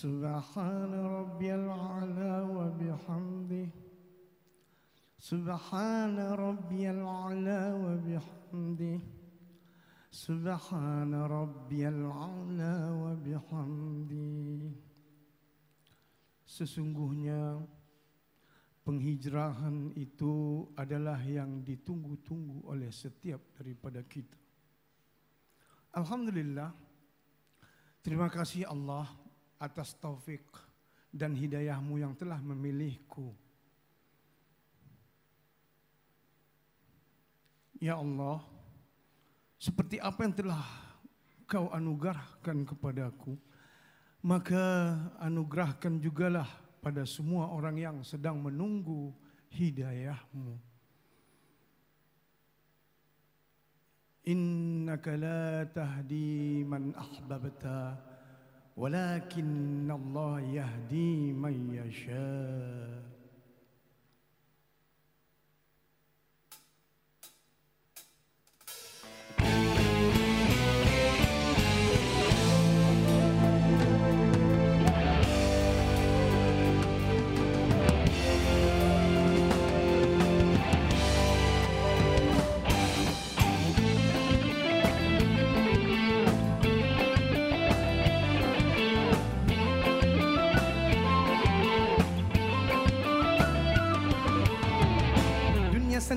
سبحان ربي الأعلى وبحمده سبحان ربي الأعلى وبحمده سبحان ربي الأعلى وبحمده Sesungguhnya penghijrahan itu adalah yang ditunggu-tunggu oleh setiap daripada kita. Alhamdulillah, terima kasih Allah atas taufik dan hidayahmu yang telah memilihku. Ya Allah, seperti apa yang telah kau anugerahkan kepadaku, maka anugerahkan jugalah pada semua orang yang sedang menunggu hidayahmu. Innaka la tahdi man ahbabta walakin Allah yahdi man yasha.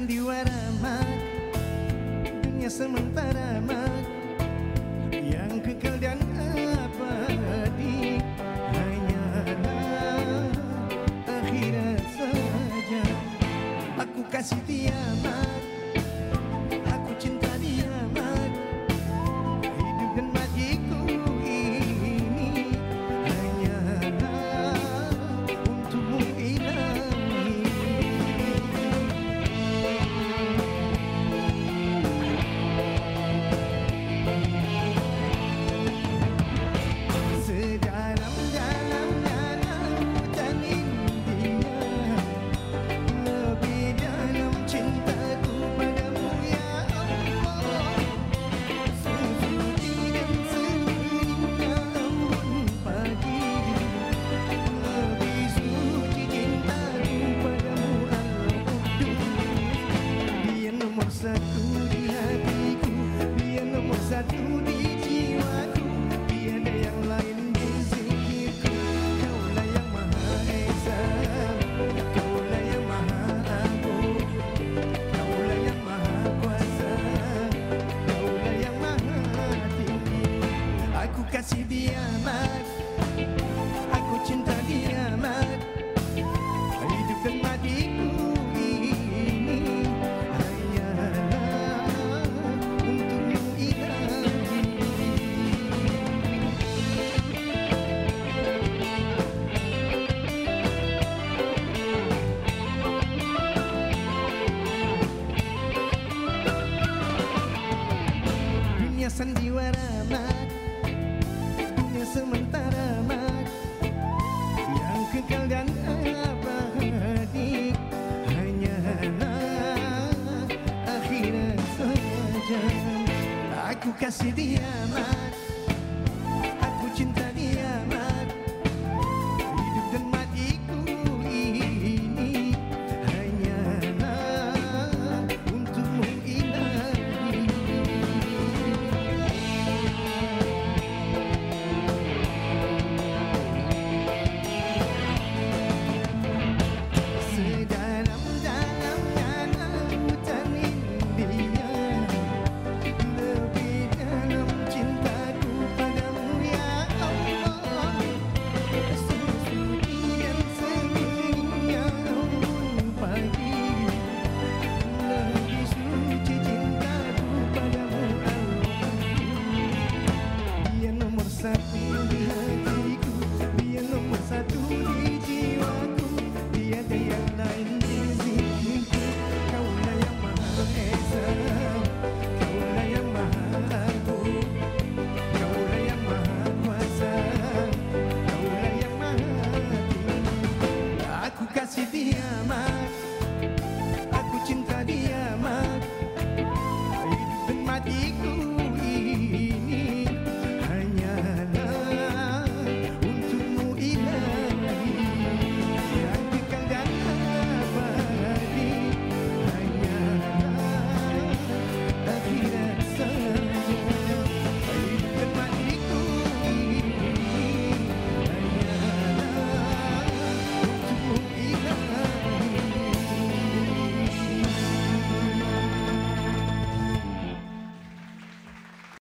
Sandiwara mak Dunia sementara mak. Yang kekal dan abadi Hanyalah akhirat saja. Aku kasih dia kasih dia mat Aku cinta dia mat Hidup dan matiku ini hanyalah untukmu ilahi Dunia sandiwara mat sementara mat Yang kekal dan abadi Hanyalah akhirat saja. Aku kasih dia mat